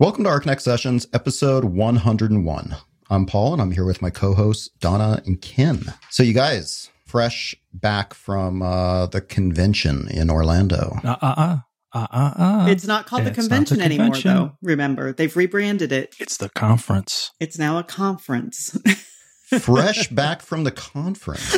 Welcome to Archinect Sessions, episode 101. I'm Paul, and I'm here with my co-hosts Donna and Ken. So, you guys, fresh back from uh, the convention in Orlando. Uh uh uh. Uh, uh, uh. It's not called the It's not the convention anymore, though. Remember, they've rebranded it. It's the conference. It's now a conference. fresh back from the conference.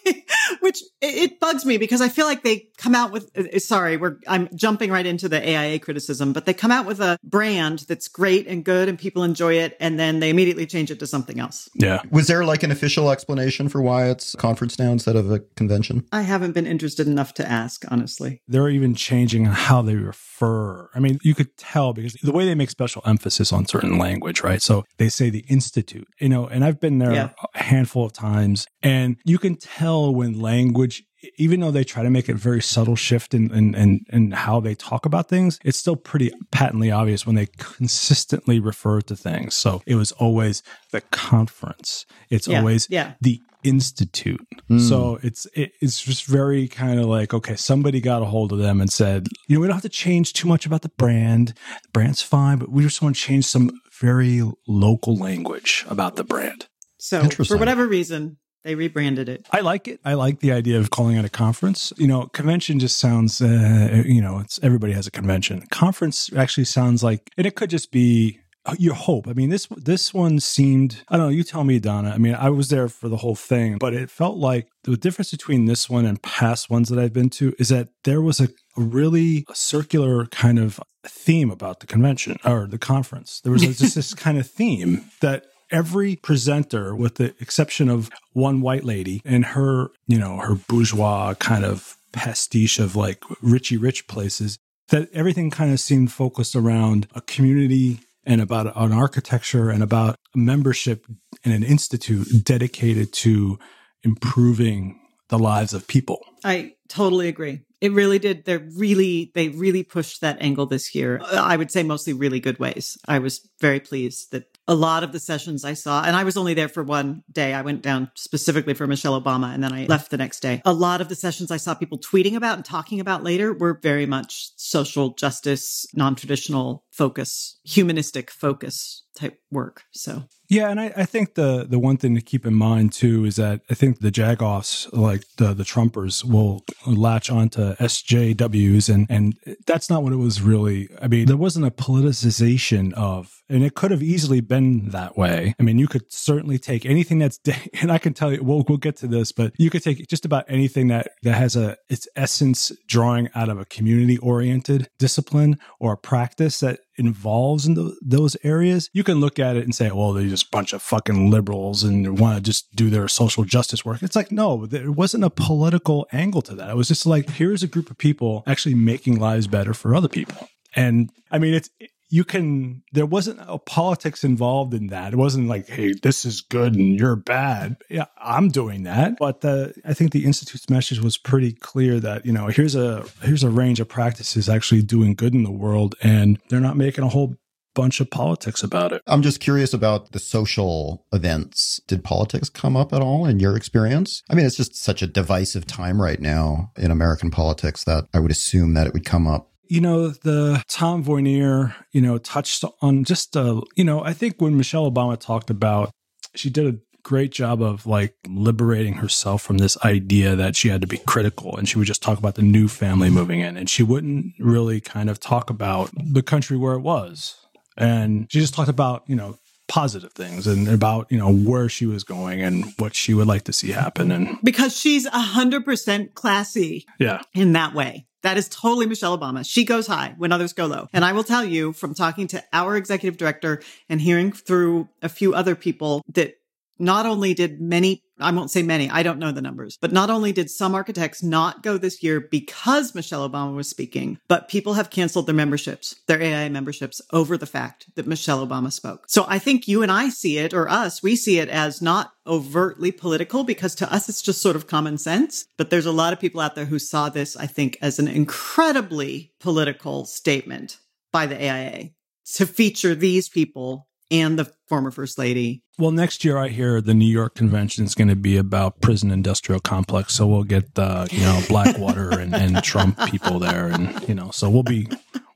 Which it it bugs me because I feel like they come out with. uh, Sorry, we're I'm jumping right into the AIA criticism, but they come out with a brand that's great and good, and people enjoy it, and then they immediately change it to something else. Yeah. Was there like an official explanation for why it's a conference now instead of a convention? I haven't been interested enough to ask, honestly. They're even changing how they refer. I mean, you could tell because the way they make special emphasis on certain language, right? So they say the institute, you know, and I've been there Yeah. a handful of times and you can tell when language even though they try to make it very subtle shift in, in, in, in how they talk about things, it's still pretty patently obvious when they consistently refer to things. So it was always the conference. It's Yeah, always yeah. the institute. Hmm. So it's it, it's just very kind of like okay, somebody got a hold of them and said, you know, we don't have to change too much about the brand. The brand's fine, but we just want to change some very local language about the brand. So for whatever reason, they rebranded it. I like it. I like the idea of calling it a conference. You know, convention just sounds, uh, you know, it's everybody has a convention. Conference actually sounds like, and it could just be uh, your hope. I mean, this this one seemed. I don't know. You tell me, Donna. I mean, I was there for the whole thing, but it felt like the difference between this one and past ones that I've been to is that there was a really circular kind of theme about the convention or the conference. There was just this kind of theme that every presenter, with the exception of one white lady and her, you know, her bourgeois kind of pastiche of like richy rich places, that everything kind of seemed focused around a community and about an architecture and about a membership in an institute dedicated to improving the lives of people. I totally agree. It really did. They're really, they really pushed that angle this year. I would say mostly really good ways. I was very pleased that a lot of the sessions I saw, and I was only there for one day. I went down specifically for Michelle Obama and then I left the next day. A lot of the sessions I saw people tweeting about and talking about later were very much social justice, non traditional focus, humanistic focus type work. So Yeah, and I, I think the the one thing to keep in mind too is that I think the jagoffs, like the the Trumpers, will latch onto SJWs, and and that's not what it was really. I mean, there wasn't a politicization of, and it could have easily been that way. I mean, you could certainly take anything that's, and I can tell you, we'll we'll get to this, but you could take just about anything that that has a its essence drawing out of a community oriented discipline or a practice that involves in tho- those areas, you can look at it and say, well, they're just a bunch of fucking liberals and they want to just do their social justice work. It's like, no, there wasn't a political angle to that. It was just like, here's a group of people actually making lives better for other people. And I mean, it's, you can, there wasn't a politics involved in that. It wasn't like, hey, this is good and you're bad. Yeah, I'm doing that. But the, I think the Institute's message was pretty clear that, you know, here's a, here's a range of practices actually doing good in the world and they're not making a whole bunch of politics about it. I'm just curious about the social events. Did politics come up at all in your experience? I mean, it's just such a divisive time right now in American politics that I would assume that it would come up. You know, the Tom Vonier, you know, touched on just, uh, you know, I think when Michelle Obama talked about, she did a great job of like liberating herself from this idea that she had to be critical and she would just talk about the new family moving in and she wouldn't really kind of talk about the country where it was. And she just talked about, you know, positive things and about, you know, where she was going and what she would like to see happen. And because she's a hundred percent classy yeah, in that way. That is totally Michelle Obama. She goes high when others go low. And I will tell you from talking to our executive director and hearing through a few other people that not only did many, I won't say many, I don't know the numbers, but not only did some architects not go this year because Michelle Obama was speaking, but people have canceled their memberships, their AI memberships over the fact that Michelle Obama spoke. So I think you and I see it, or us, we see it as not overtly political because to us it's just sort of common sense. But there's a lot of people out there who saw this, I think, as an incredibly political statement by the AIA to feature these people and the former first lady. Well, next year I hear the New York convention is going to be about prison industrial complex. So we'll get the you know Blackwater and, and Trump people there, and you know, so we'll be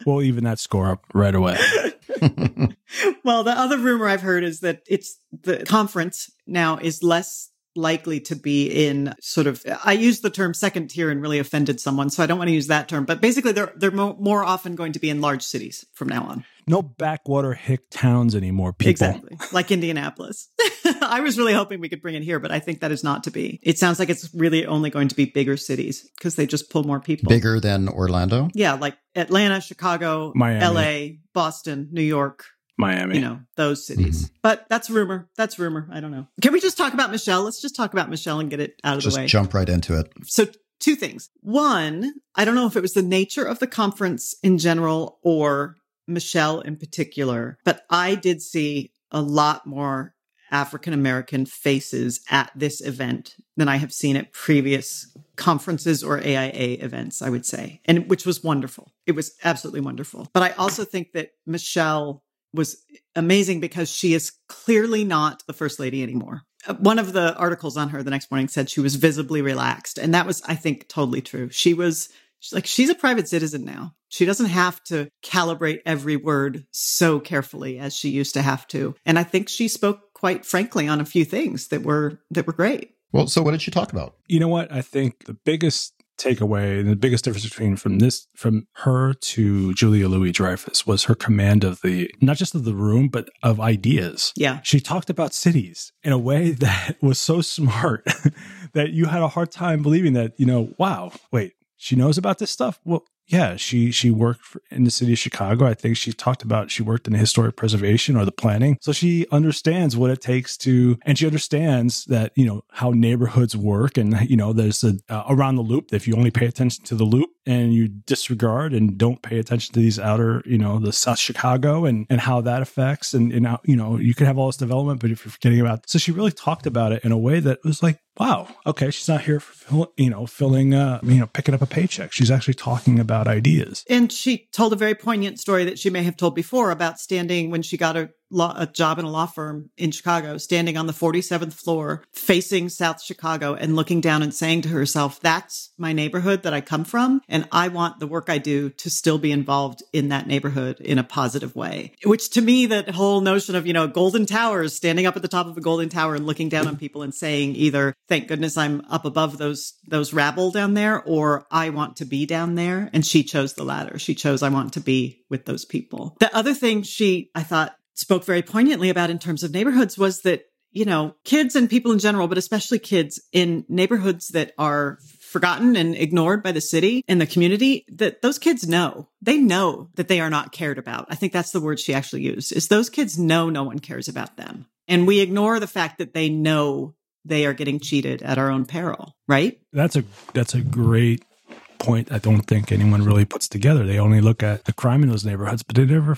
we'll even that score up right away. well, the other rumor I've heard is that it's the conference now is less likely to be in sort of I used the term second tier and really offended someone, so I don't want to use that term. But basically, they're they're mo- more often going to be in large cities from now on. No backwater hick towns anymore, people. Exactly, like Indianapolis. I was really hoping we could bring it here, but I think that is not to be. It sounds like it's really only going to be bigger cities because they just pull more people. Bigger than Orlando? Yeah, like Atlanta, Chicago, Miami. LA, Boston, New York, Miami. you know, those cities. Mm-hmm. But that's rumor. That's rumor. I don't know. Can we just talk about Michelle? Let's just talk about Michelle and get it out of Just the way. jump right into it. So, two things. One, I don't know if it was the nature of the conference in general or Michelle in particular, but I did see a lot more African American faces at this event than I have seen at previous conferences or AIA events, I would say, and which was wonderful. It was absolutely wonderful. But I also think that Michelle was amazing because she is clearly not the first lady anymore. Uh, One of the articles on her the next morning said she was visibly relaxed. And that was, I think, totally true. She was she's like, she's a private citizen now. She doesn't have to calibrate every word so carefully as she used to have to. And I think she spoke quite frankly on a few things that were, that were great. Well, so what did she talk about? You know what? I think the biggest takeaway and the biggest difference between from this from her to Julia Louis Dreyfus was her command of the not just of the room but of ideas. Yeah. She talked about cities in a way that was so smart that you had a hard time believing that, you know, wow, wait, she knows about this stuff? Well, yeah, she she worked for, in the city of Chicago. I think she talked about she worked in the historic preservation or the planning, so she understands what it takes to, and she understands that you know how neighborhoods work, and you know there's a uh, around the loop. If you only pay attention to the loop and you disregard and don't pay attention to these outer, you know, the South Chicago and and how that affects, and and how, you know you can have all this development, but if you're forgetting about, so she really talked about it in a way that was like wow, okay, she's not here for you know filling uh you know picking up a paycheck. She's actually talking about ideas. And she told a very poignant story that she may have told before about standing when she got a, law, a job in a law firm in Chicago, standing on the 47th floor facing South Chicago and looking down and saying to herself, that's my neighborhood that I come from. And I want the work I do to still be involved in that neighborhood in a positive way. Which to me, that whole notion of, you know, golden towers, standing up at the top of a golden tower and looking down on people and saying either, thank goodness I'm up above those, those rabble down there, or I want to be down there. And she chose the latter. She chose, I want to be with those people. The other thing she, I thought, spoke very poignantly about in terms of neighborhoods was that, you know, kids and people in general, but especially kids in neighborhoods that are forgotten and ignored by the city and the community that those kids know they know that they are not cared about i think that's the word she actually used is those kids know no one cares about them and we ignore the fact that they know they are getting cheated at our own peril right That's a that's a great point. I don't think anyone really puts together. They only look at the crime in those neighborhoods, but they never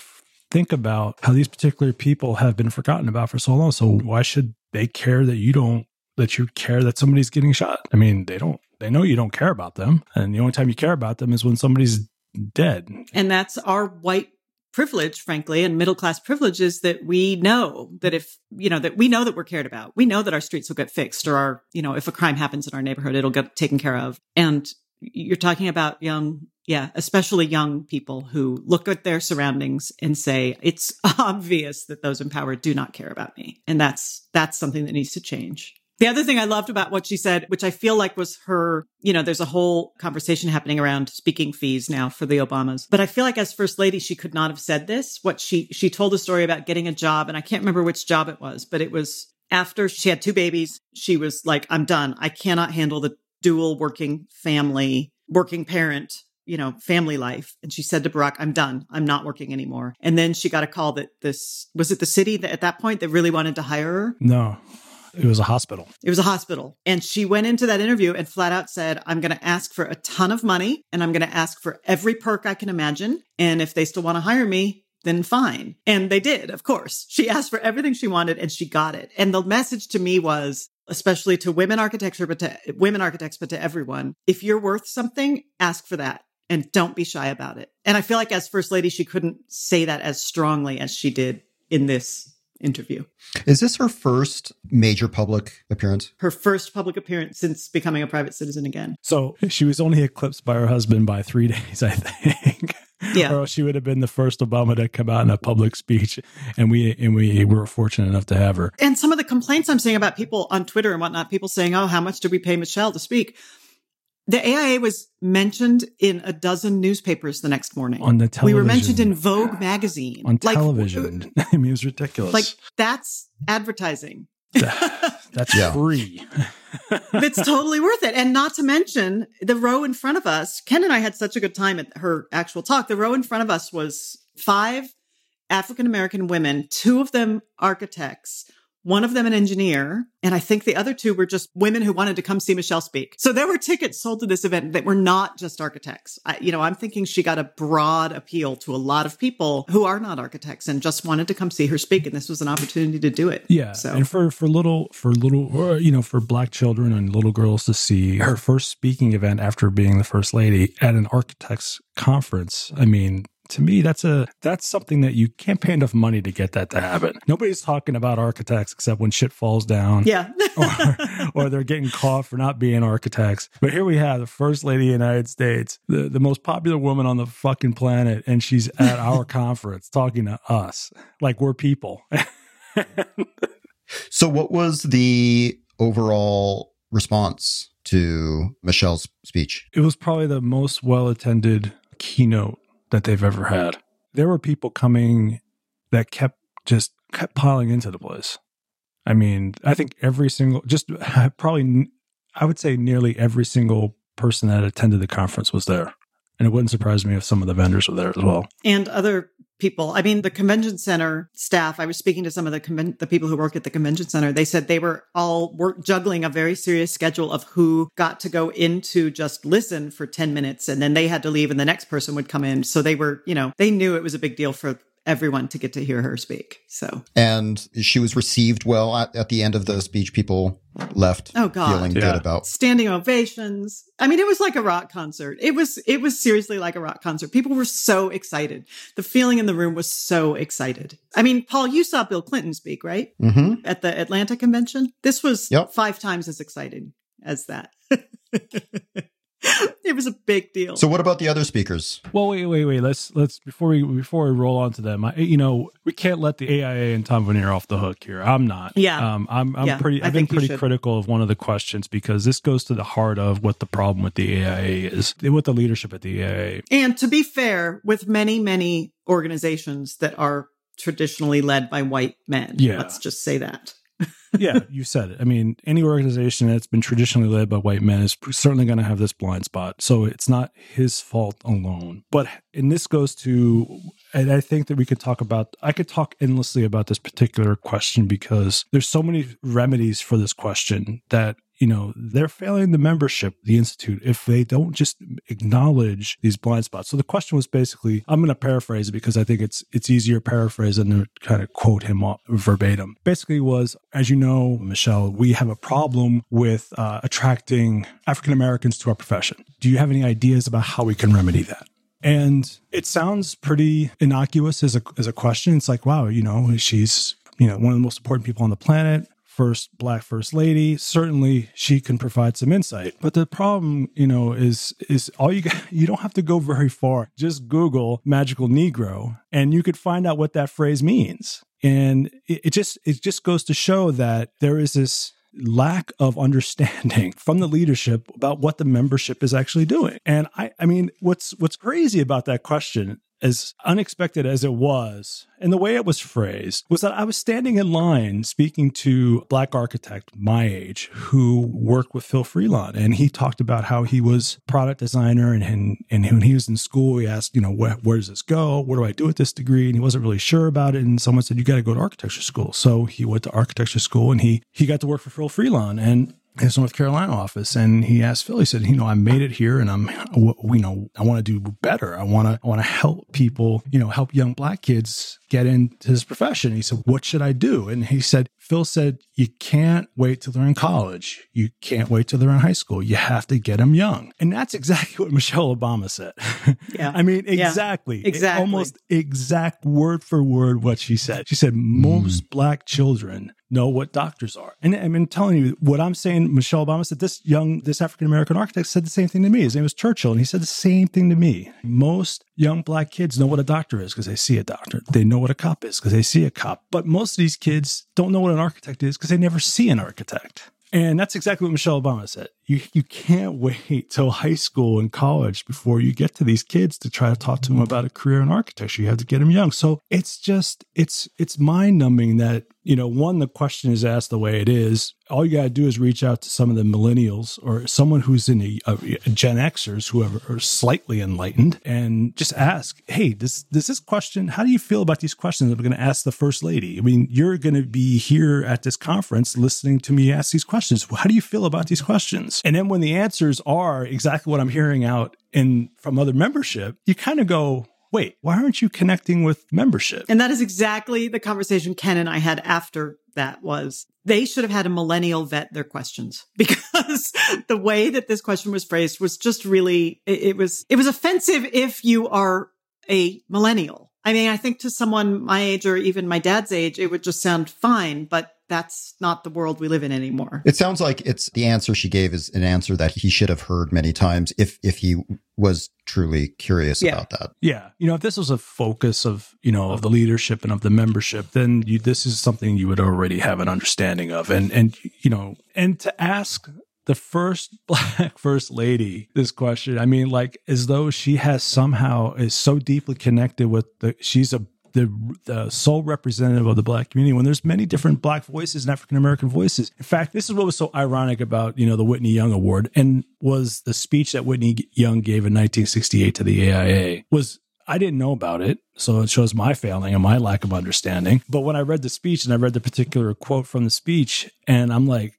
think about how these particular people have been forgotten about for so long. So why should they care that you don't that you care that somebody's getting shot? I mean, they don't. They know you don't care about them, and the only time you care about them is when somebody's dead. And that's our white privilege, frankly, and middle class privilege is that we know that if, you know, that we know that we're cared about. We know that our streets will get fixed or our, you know, if a crime happens in our neighborhood, it'll get taken care of. And you're talking about young, yeah, especially young people who look at their surroundings and say, it's obvious that those in power do not care about me. And that's, that's something that needs to change. The other thing I loved about what she said, which I feel like was her, you know, there's a whole conversation happening around speaking fees now for the Obamas. But I feel like as first lady, she could not have said this. What she, she told a story about getting a job and I can't remember which job it was, but it was after she had two babies. She was like, I'm done. I cannot handle the dual working family, working parent you know, family life. And she said to Barack, I'm done. I'm not working anymore. And then she got a call that this was it the city that at that point that really wanted to hire her? No, it was a hospital. It was a hospital. And she went into that interview and flat out said, I'm going to ask for a ton of money and I'm going to ask for every perk I can imagine. And if they still want to hire me, then fine. And they did, of course. She asked for everything she wanted and she got it. And the message to me was, especially to women architecture, but to women architects, but to everyone, if you're worth something, ask for that and don't be shy about it. And I feel like as first lady, she couldn't say that as strongly as she did in this interview. Is this her first major public appearance? Her first public appearance since becoming a private citizen again. So she was only eclipsed by her husband by three days, I think. Yeah. or she would have been the first Obama to come out in a public speech, and we and we were fortunate enough to have her. And some of the complaints I'm seeing about people on Twitter and whatnot, people saying, "Oh, how much did we pay Michelle to speak?" The AIA was mentioned in a dozen newspapers the next morning. On the television. we were mentioned television. in Vogue magazine. on Like, television. I uh, mean, it was ridiculous. Like that's advertising. that's Yeah. free. it's totally worth it. And not to mention the row in front of us. Ken and I had such a good time at her actual talk. The row in front of us was five African American women, two of them architects, one of them an engineer, and I think the other two were just women who wanted to come see Michelle speak. So there were tickets sold to this event that were not just architects. I, you know, I'm thinking she got a broad appeal to a lot of people who are not architects and just wanted to come see her speak, and this was an opportunity to do it. Yeah, So and for for little for little or, you know for black children and little girls to see her first speaking event after being the first lady at an architects conference. I mean, to me, that's a that's something that you can't pay enough money to get that to happen. Nobody's talking about architects except when shit falls down. yeah. or, or they're getting caught for not being architects. But here we have the first lady of the United States, the, the most popular woman on the fucking planet, and she's at our conference talking to us like we're people. So, what was the overall response to Michelle's speech? it was probably the most well attended keynote that they've ever had. There were people coming that kept just kept piling into the place. I mean, I think every single, just probably, I would say nearly every single person that attended the conference was there. And it wouldn't surprise me if some of the vendors were there as well. and other people. I mean, the convention center staff. I was speaking to some of the conven- the people who work at the convention center. They said they were all work juggling a very serious schedule of who got to go into just listen for ten minutes, and then they had to leave, and the next person would come in. So they were, you know, they knew it was a big deal for everyone to get to hear her speak. So, And she was received well at, at the end of the speech. People left Oh, God. feeling Yeah. good about. standing ovations. I mean, it was like a rock concert. It was, it was seriously like a rock concert. People were so excited. The feeling in the room was so excited. I mean, Paul, you saw Bill Clinton speak, right? hmm At the Atlanta convention. This was Yep. five times as exciting as that. it was a big deal. So, what about the other speakers? Well, wait, wait, wait. Let's let's before we before we roll on to them. I, you know, we can't let the AIA and Tom Vonier off the hook here. I'm not. Yeah. Um, I'm I'm Yeah, pretty. I I've been pretty critical of one of the questions because this goes to the heart of what the problem with the AIA is, with the leadership at the AIA. and to be fair, with many, many organizations that are traditionally led by white men. Yeah. Let's just say that. Yeah, you said it. I mean, any organization that's been traditionally led by white men is certainly going to have this blind spot. So it's not his fault alone. But, and this goes to, and I think that we could talk about, I could talk endlessly about this particular question because there's so many remedies for this question that you know they're failing the membership the institute if they don't just acknowledge these blind spots. So the question was basically i'm going to paraphrase it because i think it's it's easier paraphrase than to kind of quote him verbatim. Basically was as you know michelle we have a problem with uh, attracting african americans to our profession. Do you have any ideas about how we can remedy that? And it sounds pretty innocuous as a as a question. It's like, wow, you know, she's you know one of the most important people on the planet, first black first lady. Certainly, she can provide some insight. But the problem, you know, is is all you got, you don't have to go very far. Just Google magical Negro, and you could find out what that phrase means. And it, it just it just goes to show that there is this lack of understanding from the leadership about what the membership is actually doing. And I, I mean, what's what's crazy about that question, as unexpected as it was, and the way it was phrased, was that I was standing in line speaking to a black architect my age who worked with Phil Freelon, and he talked about how he was product designer, and and, and when he was in school, he asked, you know, where, where does this go? What do I do with this degree? And he wasn't really sure about it. And someone said, you got to go to architecture school. So he went to architecture school, and he he got to work for Phil Freelon, and his North Carolina office, and he asked Phil. He said, "You know, I made it here, and I'm, you know, I want to do better. I want to, I want to help people. You know, help young black kids get into this profession." He said, "What should I do?" And he said, "Phil said you can't wait till they're in college. You can't wait till they're in high school. You have to get them young." And that's exactly what Michelle Obama said. Yeah. I mean, Yeah. exactly, Exactly. almost exact word for word what she said. She said, "Most mm. black children." Know what doctors are. And I'm telling you what I'm saying. Michelle Obama said this young, this African American architect said the same thing to me. His name was Churchill, and he said the same thing to me. Most young black kids know what a doctor is because they see a doctor. They know what a cop is because they see a cop. But most of these kids don't know what an architect is because they never see an architect. And that's exactly what Michelle Obama said. You you can't wait till high school and college before you get to these kids to try to talk to them mm-hmm. about a career in architecture. You have to get them young. So it's just it's it's mind numbing that you know one the question is asked the way it is. All you got to do is reach out to some of the millennials or someone who's in a, a uh, Gen Xers who are, slightly enlightened and just ask, hey, does does this question? How do you feel about these questions that I'm going to ask the first lady? I mean, you're going to be here at this conference listening to me ask these questions. How do you feel about these questions? And then when the answers are exactly what I'm hearing out in from other membership, you kind of go, wait, why aren't you connecting with membership? And that is exactly the conversation Ken and I had after that was they should have had a millennial vet their questions because the way that this question was phrased was just really it, it was it was offensive if you are a millennial. I mean, I think to someone my age or even my dad's age, it would just sound fine, but that's not the world we live in anymore. It sounds like it's the answer she gave is an answer that he should have heard many times if if he was truly curious Yeah. about that. Yeah. You know, if this was a focus of, you know, of the leadership and of the membership, then you, this is something you would already have an understanding of. And, and, you know, and to ask the first black first lady this question, I mean, like as though she has somehow is so deeply connected with the, she's a, the, the sole representative of the black community when there's many different black voices and African American voices. In fact, this is what was so ironic about, you know, the Whitney Young Award and was the speech that Whitney Young gave in 1968 to the AIA was I didn't know about it. So it shows my failing and my lack of understanding. But when I read the speech and I read the particular quote from the speech and I'm like,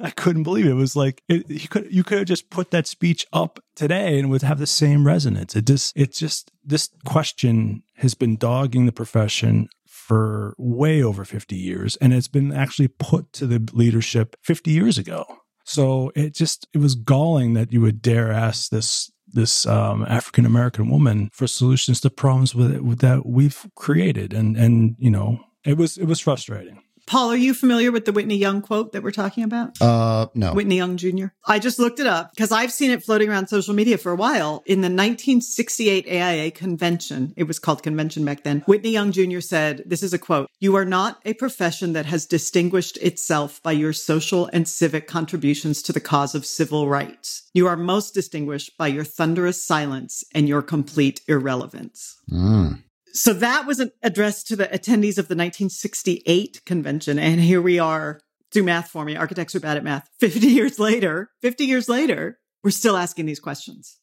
I couldn't believe it. It was like it, you could you could have just put that speech up today and would have the same resonance. It just it just this question has been dogging the profession for way over 50 years and it's been actually put to the leadership 50 years ago. So it just it was galling that you would dare ask this this um, African American woman for solutions to problems with, with that we've created and and you know it was it was frustrating. Paul, are you familiar with the Whitney Young quote that we're talking about? Uh, no. Whitney Young Jr. I just looked it up because I've seen it floating around social media for a while. In the 1968 AIA convention, it was called convention back then, Whitney Young Jr. said, this is a quote, you are not a profession that has distinguished itself by your social and civic contributions to the cause of civil rights. You are most distinguished by your thunderous silence and your complete irrelevance. Mm. So that was an address to the attendees of the 1968 convention. And here we are. Do math for me. Architects are bad at math. 50 years later, 50 years later, we're still asking these questions.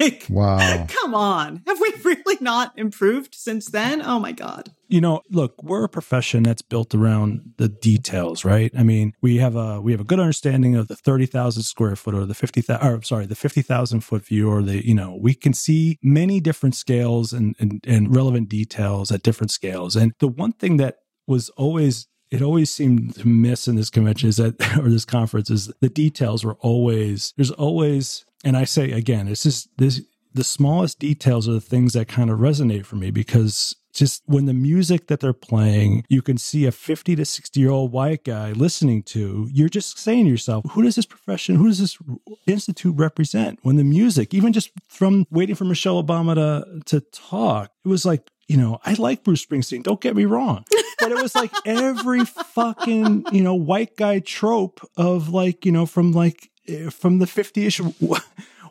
Like, Wow. come on. Have we really not improved since then? Oh my God. you know look we're a profession that's built around the details right i mean we have a we have a good understanding of the 30,000 square foot or the 50,000 or sorry the 50,000 foot view or the you know we can see many different scales and, and and relevant details at different scales and the one thing that was always it always seemed to miss in this convention is that or this conference is the details were always there's always and i say again it's just this the smallest details are the things that kind of resonate for me because just when the music that they're playing, you can see a 50 to 60 year old white guy listening to, you're just saying to yourself, who does this profession, who does this institute represent? When the music, even just from waiting for Michelle Obama to, to talk, it was like, you know, I like Bruce Springsteen, don't get me wrong. But it was like every fucking, you know, white guy trope of like, you know, from like, eh, from the 50 ish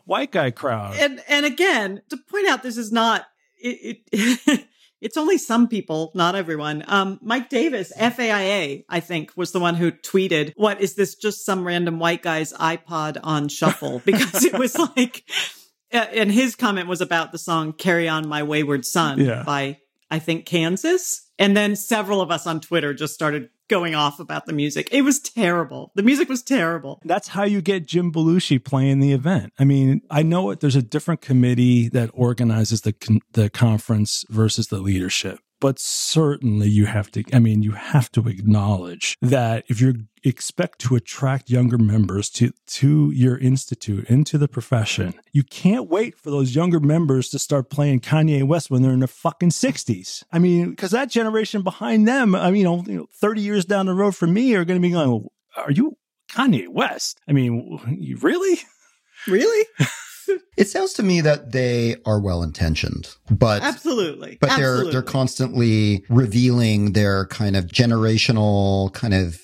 white guy crowd. And, and again, to point out, this is not, it, it It's only some people, not everyone. Um, Mike Davis, FAIA, I think, was the one who tweeted, What is this just some random white guy's iPod on shuffle? Because it was like, and his comment was about the song Carry On My Wayward Son Yeah. by, I think, Kansas. And then several of us on Twitter just started going off about the music. It was terrible. The music was terrible. That's how you get Jim Belushi playing the event. I mean, I know it. There's a different committee that organizes the con- the conference versus the leadership, but certainly you have to. I mean, you have to acknowledge that if you're expect to attract younger members to to your institute into the profession. You can't wait for those younger members to start playing kanye west when they're in their fucking 60s i mean because that generation behind them i mean you know 30 years down the road for me are going to be going are you kanye west? I mean really? Really? It sounds to me that they are well intentioned, but absolutely, but absolutely. they're they're constantly revealing their kind of generational kind of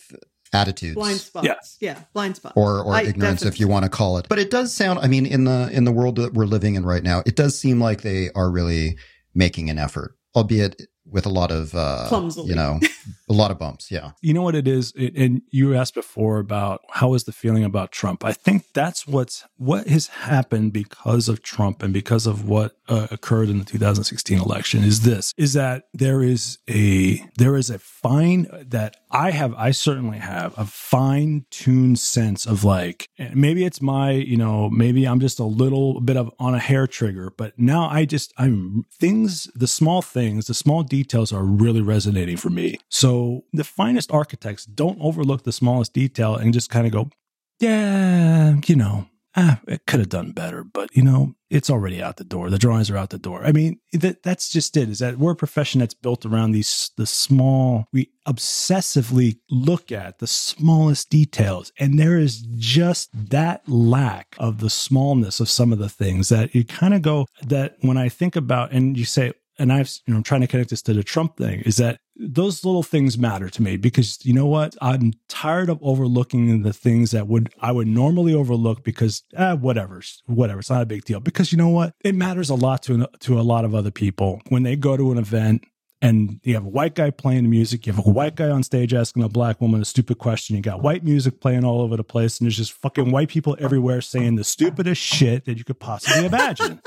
attitudes blind spots yeah, yeah blind spots or or I ignorance definitely. if you want to call it but it does sound i mean in the in the world that we're living in right now it does seem like they are really making an effort albeit with a lot of uh Clumsily. you know a lot of bumps yeah. You know what it is? It, and you asked before about how is the feeling about trump. I think that's what's what has happened because of trump and because of what uh, occurred in the 2016 election is this is that there is a there is a fine that i have i certainly have a fine tuned sense of like maybe it's my you know maybe i'm just a little bit of on a hair trigger but now i just i'm things the small things the small details are really resonating for me. So the finest architects don't overlook the smallest detail and just kind of go, yeah, you know, ah, it could have done better, but you know, it's already out the door. The drawings are out the door. I mean, that that's just it. Is that we're a profession that's built around these the small. We obsessively look at the smallest details, and there is just that lack of the smallness of some of the things that you kind of go. That when I think about, and you say, and I've, you know, I'm trying to connect this to the Trump thing is that those little things matter to me because you know what? I'm tired of overlooking the things that would, I would normally overlook because, eh, whatever, whatever. It's not a big deal because you know what? It matters a lot to, to a lot of other people when they go to an event and you have a white guy playing the music, you have a white guy on stage asking a black woman a stupid question, you got white music playing all over the place, and there's just fucking white people everywhere saying the stupidest shit that you could possibly imagine.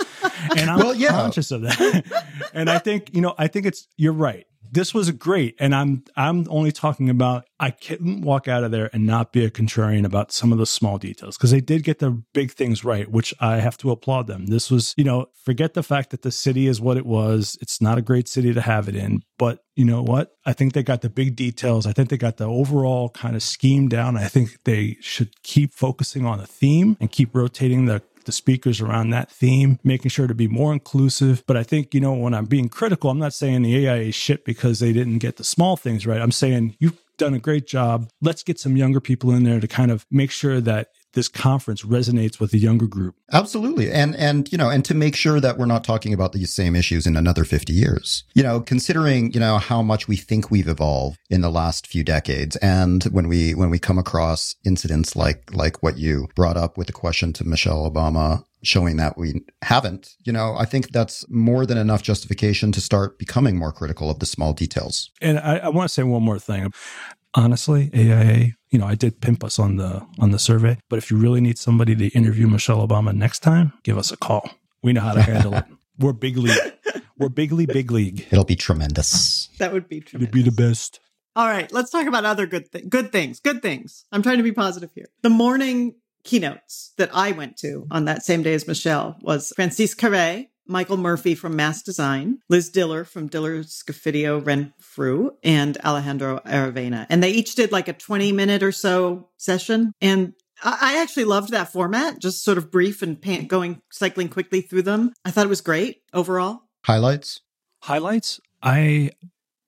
and I'm well, yeah. conscious of that. and I think, you know, I think it's you're right this was great. And i'm i'm only talking about i couldn't walk out of there and not be a contrarian about some of the small details because they did get the big things right which i have to applaud them. This was you know forget the fact that the city is what it was. It's not a great city to have it in. But you know what? I think they got the big details. I think they got the overall kind of scheme down. I think they should keep focusing on the theme and keep rotating the the speakers around that theme, making sure to be more inclusive. But I think, you know, when I'm being critical, I'm not saying the AIA shit because they didn't get the small things right. I'm saying you've done a great job. Let's get some younger people in there to kind of make sure that this conference resonates with the younger group. Absolutely. And and you know, and to make sure that we're not talking about these same issues in another 50 years. You know, considering, you know, how much we think we've evolved in the last few decades and when we when we come across incidents like like what you brought up with the question to Michelle Obama showing that we haven't, you know, I think that's more than enough justification to start becoming more critical of the small details. And I, I want to say one more thing honestly, AIA, you know, I did pimp us on the on the survey, but if you really need somebody to interview Michelle Obama next time, give us a call. We know how to handle it. We're big league. We're bigly big league. It'll be tremendous. That would be tremendous. It'd be the best. All right, let's talk about other good th- good things. Good things. I'm trying to be positive here. The morning keynotes that I went to on that same day as Michelle was Francis Kéré, Michael Murphy from Mass Design, Liz Diller from Diller Scofidio Renfro, and Alejandro Aravena. And they each did like a 20 minute or so session. And I actually loved that format, just sort of brief and pan- going, cycling quickly through them. I thought it was great overall. Highlights? Highlights? I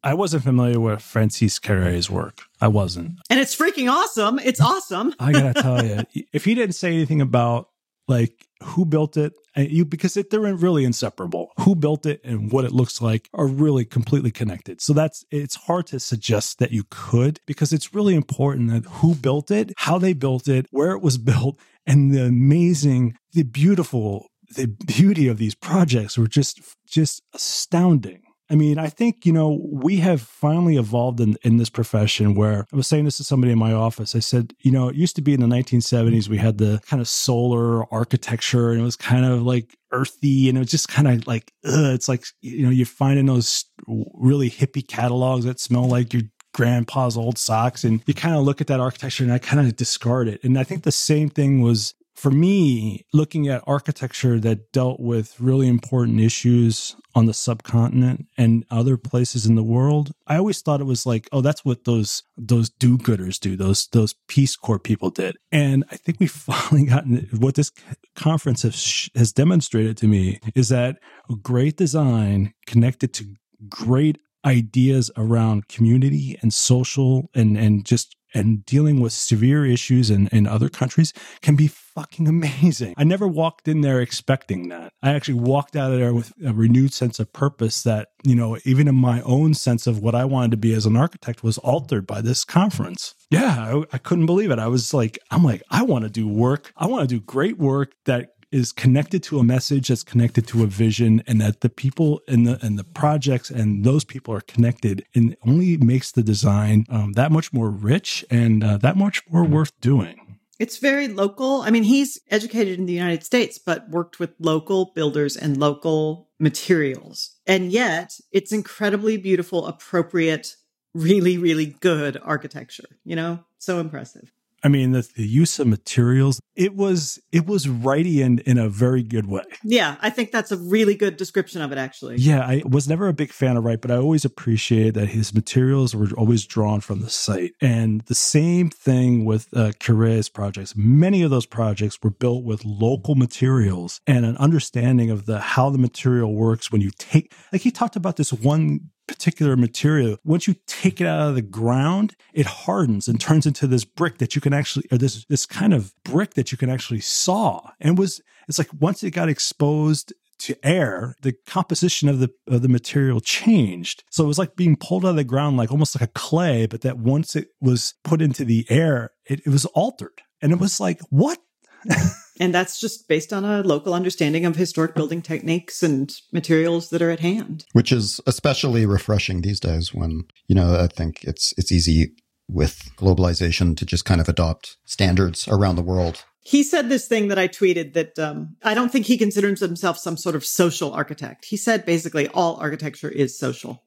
I wasn't familiar with Francis Kéré's work. I wasn't. And it's freaking awesome. It's awesome. I gotta tell you, if he didn't say anything about like who built it you because it, they're really inseparable. Who built it and what it looks like are really completely connected. So that's it's hard to suggest that you could because it's really important that who built it how they built it where it was built and the amazing the beautiful the beauty of these projects were just just astounding I mean, I think, you know, we have finally evolved in, in this profession where I was saying this to somebody in my office. I said, you know, it used to be in the 1970s, we had the kind of solar architecture and it was kind of like earthy and it was just kind of like, ugh, it's like, you know, you find in those really hippie catalogs that smell like your grandpa's old socks and you kind of look at that architecture and I kind of discard it. And I think the same thing was for me, looking at architecture that dealt with really important issues on the subcontinent and other places in the world, I always thought it was like, oh, that's what those those do-gooders do, those those Peace Corps people did. And I think we've finally gotten what this conference has has demonstrated to me is that great design connected to great ideas around community and social and and just and dealing with severe issues in, in other countries can be fucking amazing. I never walked in there expecting that. I actually walked out of there with a renewed sense of purpose that, you know, even in my own sense of what I wanted to be as an architect was altered by this conference. Yeah, I, I couldn't believe it. I was like, I'm like, I want to do work. I want to do great work that is connected to a message that's connected to a vision and that the people and the and the projects and those people are connected and only makes the design um, that much more rich and uh, that much more worth doing it's very local. I mean, he's educated in the United States, but worked with local builders and local materials. And yet it's incredibly beautiful, appropriate, really, really good architecture, you know? So impressive. I mean, the, the, use of materials, it was, it was righty in, in a very good way. Yeah. I think that's a really good description of it, actually. Yeah. I was never a big fan of Wright, but I always appreciated that his materials were always drawn from the site. And the same thing with uh, Kéré's projects. Many of those projects were built with local materials and an understanding of the, how the material works when you take, like he talked about this one particular material, once you take it out of the ground, it hardens and turns into this brick that you can actually, or this this kind of brick that you can actually saw. And was it's like once it got exposed to air, the composition of the of the material changed. So it was like being pulled out of the ground, like almost like a clay, but that once it was put into the air, it, it was altered. And it was like, what? and that's just based on a local understanding of historic building techniques and materials that are at hand. Which is especially refreshing these days when, you know, I think it's it's easy with globalization to just kind of adopt standards around the world. He said this thing that I tweeted that um, I don't think he considers himself some sort of social architect. He said basically all architecture is social.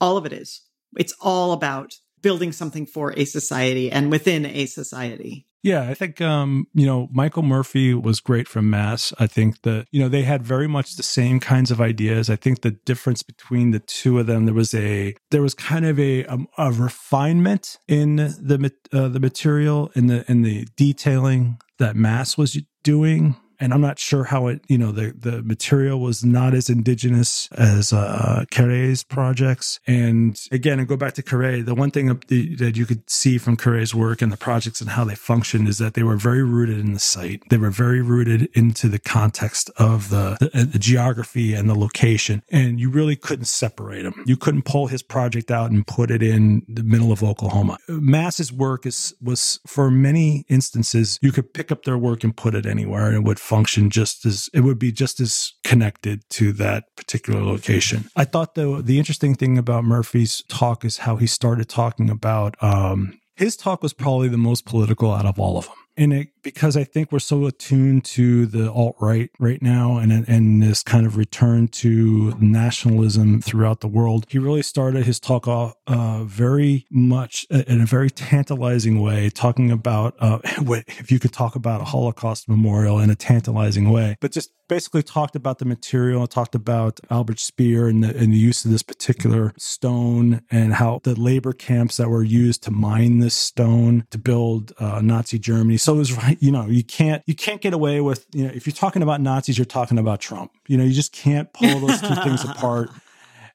All of it is. It's all about building something for a society and within a society. Yeah, I think um, you know Michael Murphy was great from Mass. I think that you know they had very much the same kinds of ideas. I think the difference between the two of them there was a there was kind of a a, um, a refinement in the uh, the material in the in the detailing that Mass was doing and I'm not sure how it, you know, the the material was not as indigenous as uh, Kéré's projects. And again, and go back to Queray, the one thing that you could see from Kéré's work and the projects and how they functioned is that they were very rooted in the site. They were very rooted into the context of the, the, the geography and the location, and you really couldn't separate them. You couldn't pull his project out and put it in the middle of Oklahoma. Mass's work is was for many instances you could pick up their work and put it anywhere, and it would function just as it would be just as connected to that particular location. I thought though the interesting thing about Murphy's talk is how he started talking about um, his talk was probably the most political out of all of them and it because I think we're so attuned to the alt right right now, and and this kind of return to nationalism throughout the world. He really started his talk off uh, very much uh, in a very tantalizing way, talking about uh, if you could talk about a Holocaust memorial in a tantalizing way, but just basically talked about the material, and talked about Albert Speer and the, and the use of this particular stone, and how the labor camps that were used to mine this stone to build uh, Nazi Germany so it was right. You know, you can't you can't get away with you know if you're talking about Nazis, you're talking about Trump. You know, you just can't pull those two things apart.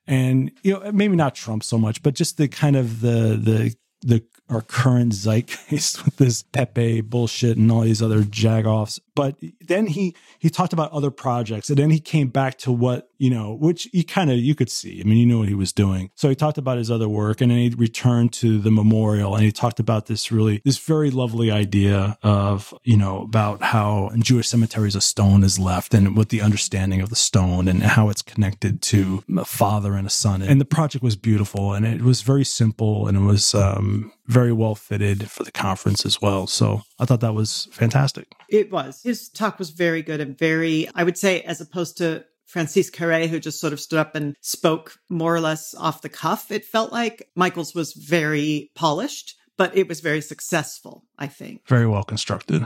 And you know, maybe not Trump so much, but just the kind of the the the our current zeitgeist with this Pepe bullshit and all these other jagoffs. But then he he talked about other projects, and then he came back to what you know, which he kind of you could see. I mean, you know what he was doing. So he talked about his other work, and then he returned to the memorial, and he talked about this really this very lovely idea of you know about how in Jewish cemeteries a stone is left, and with the understanding of the stone and how it's connected to a father and a son. And the project was beautiful, and it was very simple, and it was um, very well fitted for the conference as well. So I thought that was fantastic. It was. His talk was very good and very, I would say, as opposed to Francis Kéré, who just sort of stood up and spoke more or less off the cuff, it felt like Michael's was very polished, but it was very successful, I think. Very well constructed.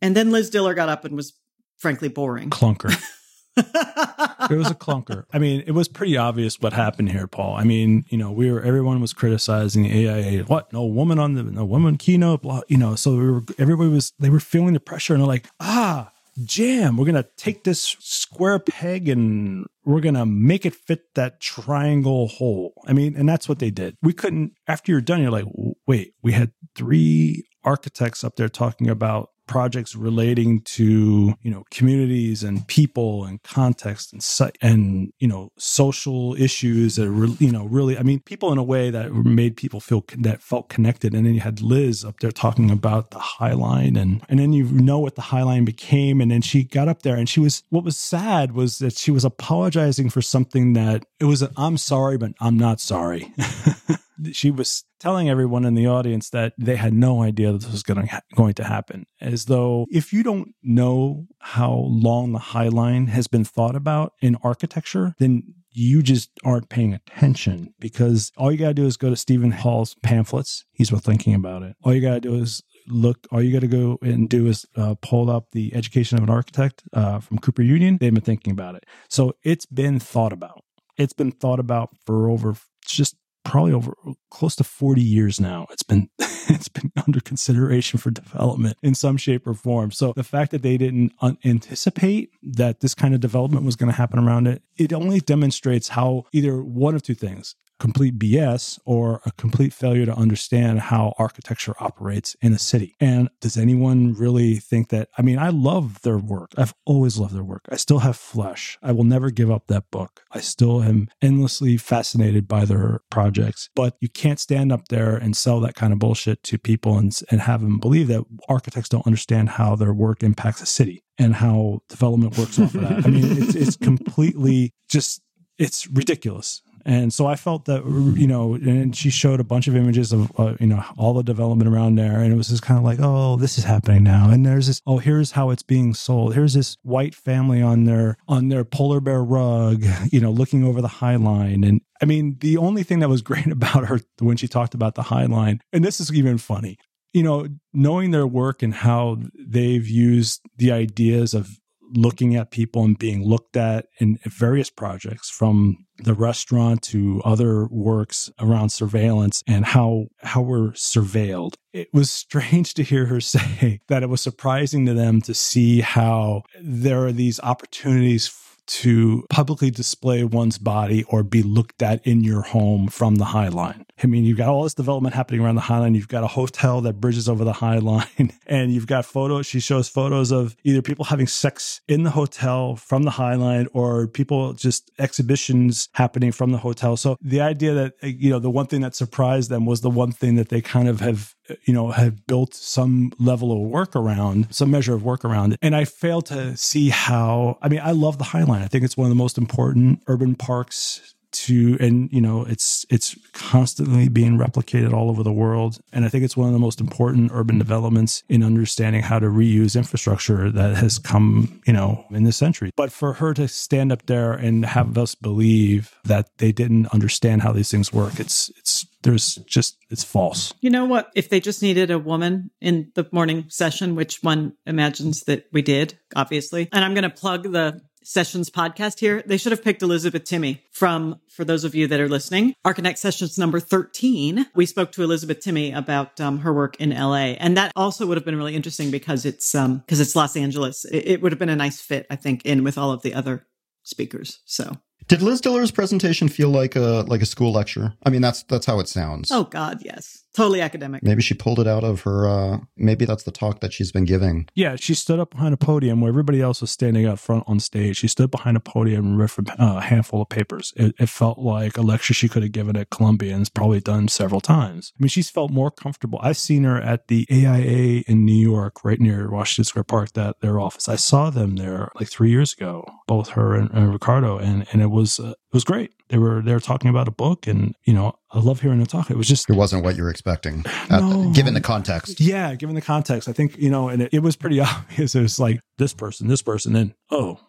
And then Liz Diller got up and was frankly boring. Clunker. it was a clunker. I mean, it was pretty obvious what happened here, Paul. I mean, you know, we were everyone was criticizing the AIA. What? No woman on the no woman keynote. Blah. You know, so we were everybody was they were feeling the pressure and they're like, ah, jam. We're gonna take this square peg and we're gonna make it fit that triangle hole. I mean, and that's what they did. We couldn't. After you're done, you're like, wait, we had three architects up there talking about projects relating to you know communities and people and context and and you know social issues that re- you know really I mean people in a way that made people feel that felt connected. And then you had Liz up there talking about the High Line and and then you know what the High Line became. And then she got up there and she was what was sad was that she was apologizing for something that it was I'm sorry but I'm not sorry she was telling everyone in the audience that they had no idea that this was going to, going to happen. As though if you don't know how long the High Line has been thought about in architecture, then you just aren't paying attention because all you got to do is go to Steven Holl's pamphlets. He's been thinking about it. All you got to do is look all you got to go and do is uh, pull up the education of an architect uh, from cooper union they've been thinking about it so it's been thought about it's been thought about for over just probably over close to 40 years now. It's been it's been under consideration for development in some shape or form. So the fact that they didn't anticipate that this kind of development was going to happen around it, it only demonstrates how either one of two things complete BS or a complete failure to understand how architecture operates in a city. And does anyone really think that? I mean, I love their work. I've always loved their work. I still have flesh. I will never give up that book. I still am endlessly fascinated by their projects. But you can't stand up there and sell that kind of bullshit to people and, and have them believe that architects don't understand how their work impacts a city and how development works off of that. I mean, it's, it's completely just it's ridiculous. And so I felt that, you know, and she showed a bunch of images of, uh, you know, all the development around there. And it was just kind of like, oh, this is happening now. And there's this, oh, here's how it's being sold. Here's this white family on their, on their polar bear rug, you know, looking over the High Line. And I mean, the only thing that was great about her when she talked about the High Line, and this is even funny, you know, knowing their work and how they've used the ideas of looking at people and being looked at in various projects from the restaurant to other works around surveillance and how how we're surveilled. It was strange to hear her say that it was surprising to them to see how there are these opportunities to publicly display one's body or be looked at in your home from the High Line. I mean, you've got all this development happening around the High Line. You've got a hotel that bridges over the High Line, and you've got photos. She shows photos of either people having sex in the hotel from the High Line or people just exhibitions happening from the hotel. So the idea that, you know, the one thing that surprised them was the one thing that they kind of have you know, have built some level of work around, some measure of work around. And I fail to see how, I mean, I love the High Line. I think it's one of the most important urban parks to and you know it's it's constantly being replicated all over the world. And i think it's one of the most important urban developments in understanding how to reuse infrastructure that has come you know in this century. But for her to stand up there and have us believe that they didn't understand how these things work it's it's there's just it's false. You know what? If they just needed a woman in the morning session which one imagines that we did obviously. And i'm going to plug the Sessions podcast here, they should have picked Elizabeth Timme from, for those of you that are listening, Archinect Sessions number 13. We spoke to Elizabeth Timme about um, her work in LA. And that also would have been really interesting because it's, um, because it's Los Angeles. It, it would have been a nice fit, I think, in with all of the other speakers. So did Liz Diller's presentation feel like a like a school lecture? I mean, that's that's how it sounds. Oh God, yes, totally academic. Maybe she pulled it out of her. Uh, maybe that's the talk that she's been giving. Yeah, she stood up behind a podium where everybody else was standing up front on stage. She stood behind a podium and read from uh, a handful of papers. It, it, felt like a lecture she could have given at Columbia and probably done several times. I mean, she's felt more comfortable. I've seen her at the AIA in New York, right near Washington Square Park, that their office. I saw them there like three years ago, both her and, and Ricardo, and and it was. Uh, it was great. They were they were talking about a book, and you know, I love hearing them talk. It was just it wasn't what you were expecting, uh, no, given the context. Yeah, given the context, I think you know, and it, it was pretty obvious. It was like this person, this person, and oh,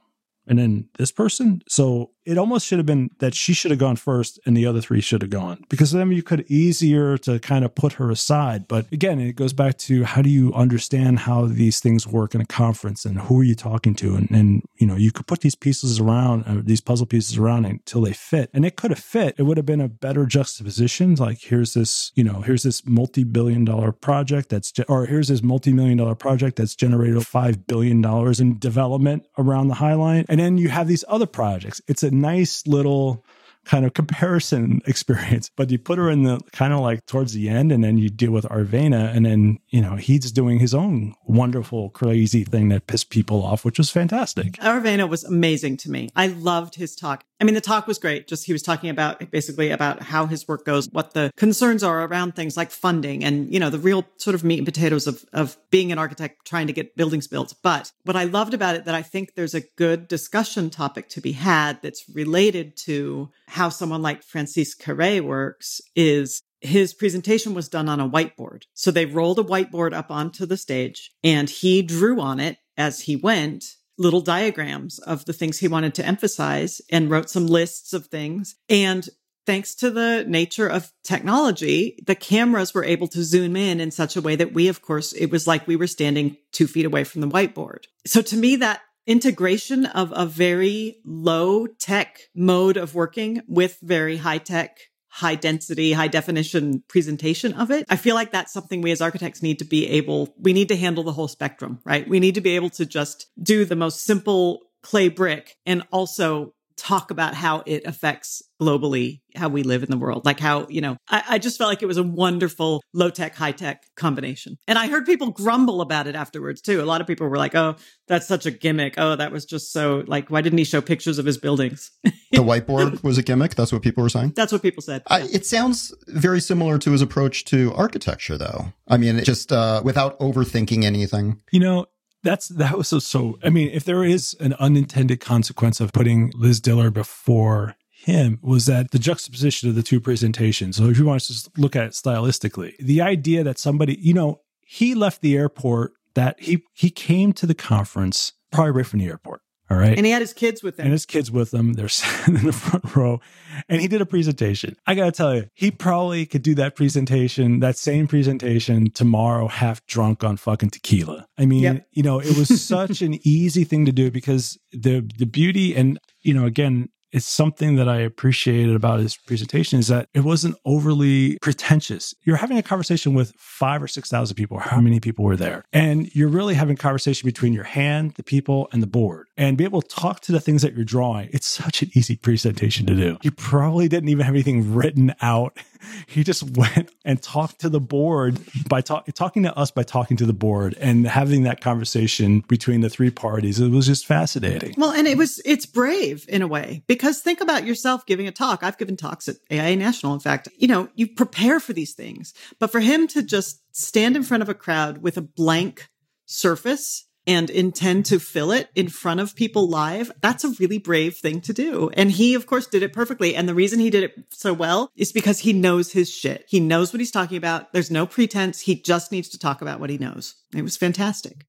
and then this person. So it almost should have been that she should have gone first and the other three should have gone because then you could easier to kind of put her aside. But again, it goes back to how do you understand how these things work in a conference and who are you talking to? And, and you know, you could put these pieces around, uh, these puzzle pieces around until they fit. And it could have fit. It would have been a better juxtaposition. Like here's this, you know, here's this multi-billion dollar project that's, or here's this multi-million dollar project that's generated $5 billion in development around the High Line. And then you have these other projects. It's a nice little kind of comparison experience. But you put her in the kind of like towards the end, and then you deal with Aravena, and then you know he's doing his own wonderful, crazy thing that pissed people off, which was fantastic. Aravena was amazing to me. I loved his talk. I mean, the talk was great. Just he was talking about basically about how his work goes, what the concerns are around things like funding and, you know, the real sort of meat and potatoes of, of being an architect trying to get buildings built. But what I loved about it that I think there's a good discussion topic to be had that's related to how someone like Francis Kéré works is his presentation was done on a whiteboard. So they rolled a whiteboard up onto the stage and he drew on it as he went little diagrams of the things he wanted to emphasize and wrote some lists of things. And thanks to the nature of technology, the cameras were able to zoom in in such a way that we, of course, it was like we were standing two feet away from the whiteboard. So to me, that integration of a very low tech mode of working with very high tech high density, high definition presentation of it. I feel like that's something we as architects need to be able, we need to handle the whole spectrum, right? We need to be able to just do the most simple clay brick and also talk about how it affects globally how we live in the world. Like how, you know, I, I just felt like it was a wonderful low tech, high tech combination. And I heard people grumble about it afterwards too. A lot of people were like, oh, that's such a gimmick. Oh, that was just so like, why didn't he show pictures of his buildings? the whiteboard was a gimmick. That's what people were saying. That's what people said. I, it sounds very similar to his approach to architecture, though. I mean, just uh, without overthinking anything. You know, that's that was so, so i mean if there is an unintended consequence of putting liz diller before him was that the juxtaposition of the two presentations. So if you want to look at it stylistically the idea that somebody you know he left the airport that he he came to the conference probably right from the airport all right. And he had his kids with him. And his kids with him. They're sitting in the front row. And he did a presentation. I got to tell you, he probably could do that presentation, that same presentation tomorrow, half drunk on fucking tequila. I mean, yep. you know, it was such an easy thing to do because the the beauty and you know, again, it's something that I appreciated about his presentation is that it wasn't overly pretentious. You're having a conversation with five or 6,000 people, how many people were there. And you're really having conversation between your hand, the people, and the board and be able to talk to the things that you're drawing. It's such an easy presentation to do. You probably didn't even have anything written out. He just went and talked to the board by talk, talking to us by talking to the board and having that conversation between the three parties. It was just fascinating. Well, and it was, it's brave in a way because think about yourself giving a talk. I've given talks at AIA National. In fact, you know, you prepare for these things, but for him to just stand in front of a crowd with a blank surface and intend to fill it in front of people live, that's a really brave thing to do. And he, of course, did it perfectly. And the reason he did it so well is because he knows his shit. He knows what he's talking about. There's no pretense. He just needs to talk about what he knows. It was fantastic.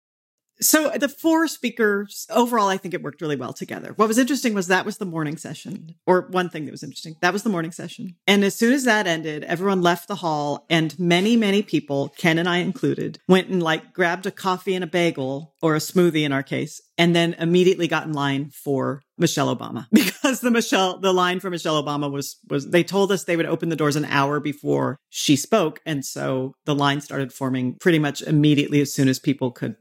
So the four speakers overall, I think it worked really well together. What was interesting was that was the morning session, or one thing that was interesting. That was the morning session. And as soon as that ended, everyone left the hall and many, many people, Ken and I included, went and like grabbed a coffee and a bagel or a smoothie in our case, and then immediately got in line for Michelle Obama because the Michelle, the line for Michelle Obama was, was they told us they would open the doors an hour before she spoke. And so the line started forming pretty much immediately as soon as people could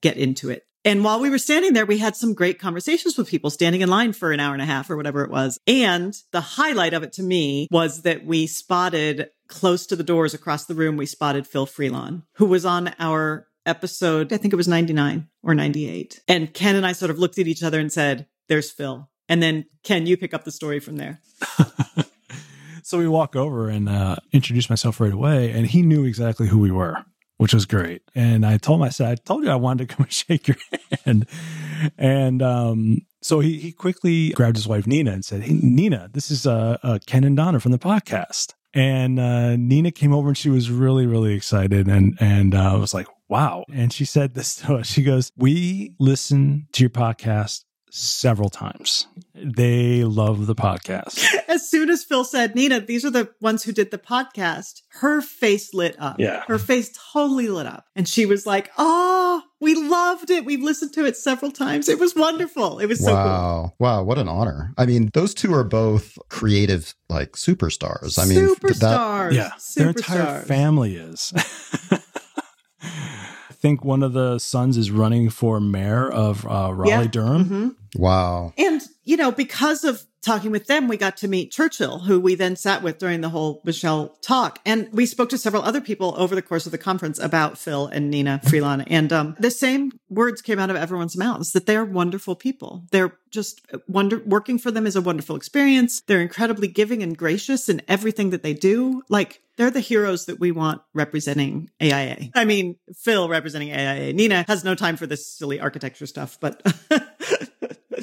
get into it. And while we were standing there, we had some great conversations with people standing in line for an hour and a half or whatever it was. And the highlight of it to me was that we spotted close to the doors across the room, we spotted Phil Freelon, who was on our episode, I think it was 99 or 98. And Ken and I sort of looked at each other and said, There's Phil. And then, Ken, you pick up the story from there. so we walk over and uh, introduce myself right away, and he knew exactly who we were which was great. And I told him, I said, I told you I wanted to come and shake your hand. And um, so he, he quickly grabbed his wife, Nnenna, and said, Hey, Nnenna, this is uh, uh, Ken and Donna from the podcast. And uh, Nnenna came over and she was really, really excited. And, and uh, I was like, wow. And she said this to us. She goes, We listen to your podcast several times. They love the podcast. As soon as Phil said, Nnenna, these are the ones who did the podcast, her face lit up. Yeah. Her face totally lit up. And she was like, Oh, we loved it. We've listened to it several times. It was wonderful. It was so cool. Wow. Wow. What an honor. I mean, those two are both creative, like superstars. I mean, th- that, Superstars. Yeah, their entire family is. I think one of the sons is running for mayor of uh, Raleigh Yeah. Durham. Mhm. Wow. And, you know, because of talking with them, we got to meet Churchill, who we then sat with during the whole Michelle talk. And we spoke to several other people over the course of the conference about Phil and Nnenna Freelon. And um, the same words came out of everyone's mouths that they're wonderful people. They're just wonder working for them is a wonderful experience. They're incredibly giving and gracious in everything that they do. Like they're the heroes that we want representing AIA. I mean, Phil representing AIA. Nnenna has no time for this silly architecture stuff, but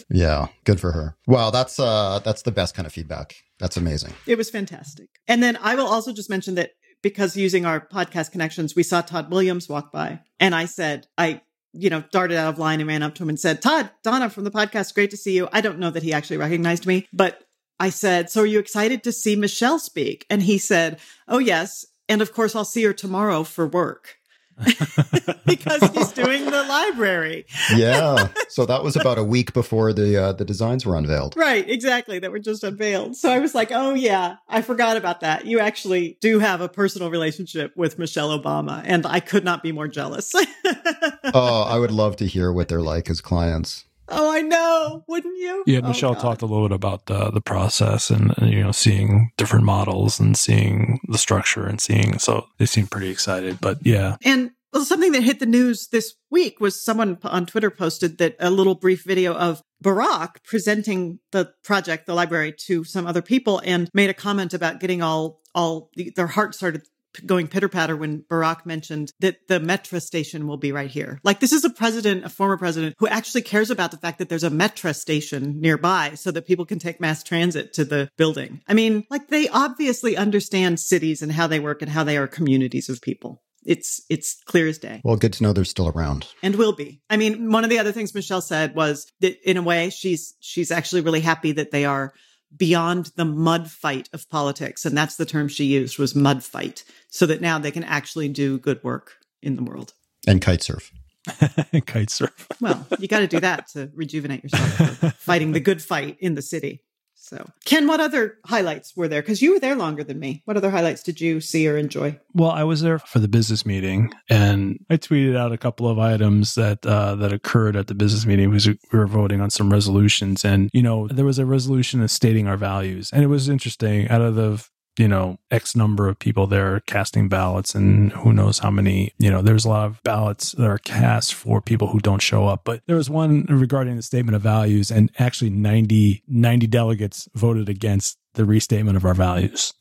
Yeah. Good for her. Wow. That's, uh, that's the best kind of feedback. That's amazing. It was fantastic. And then I will also just mention that because using our podcast connections, we saw Todd Williams walk by. And I said, I, you know, darted out of line and ran up to him and said, Todd, Donna from the podcast, great to see you. I don't know that he actually recognized me, but I said, So are you excited to see Michelle speak? And he said, Oh, yes. And of course, I'll see her tomorrow for work. because he's doing the library. Yeah. so that was about a week before the, uh, the designs were unveiled. Right, exactly. That were just unveiled. So I was like, oh, yeah, I forgot about that. You actually do have a personal relationship with Michelle Obama, and I could not be more jealous. oh, I would love to hear what they're like as clients. Oh, I know. Wouldn't you? Yeah, Oh, Michelle God. talked a little bit about the the process and, and, you know seeing different models and seeing the structure and seeing so they seem pretty excited. But yeah, And well, something that hit the news this week was someone on Twitter posted that a little brief video of Barack presenting the project, the library, to some other people, and made a comment about getting all all their hearts started going pitter patter when Barack mentioned that the metro station will be right here. Like this is a president, a former president, who actually cares about the fact that there's a metro station nearby so that people can take mass transit to the building. I mean, like they obviously understand cities and how they work and how they are communities of people. It's it's clear as day Well, good to know they're still around. and will be. I mean, one of the other things Michelle said was that in a way she's she's actually really happy that they are beyond the mud fight of politics and that's the term she used was mud fight so that now they can actually do good work in the world. And kite surf. kite surf. Well, you got to do that to rejuvenate yourself fighting the good fight in the city. So, Ken, what other highlights were there? Because you were there longer than me. What other highlights did you see or enjoy? Well, I was there for the business meeting, and I tweeted out a couple of items that uh, that occurred at the business meeting we were voting on some resolutions, and you know there was a resolution of stating our values, and it was interesting. Out of the you know X number of people there casting ballots, and who knows how many you know there's a lot of ballots that are cast for people who don't show up, but there was one regarding the statement of values, and actually 90, 90 delegates voted against the restatement of our values.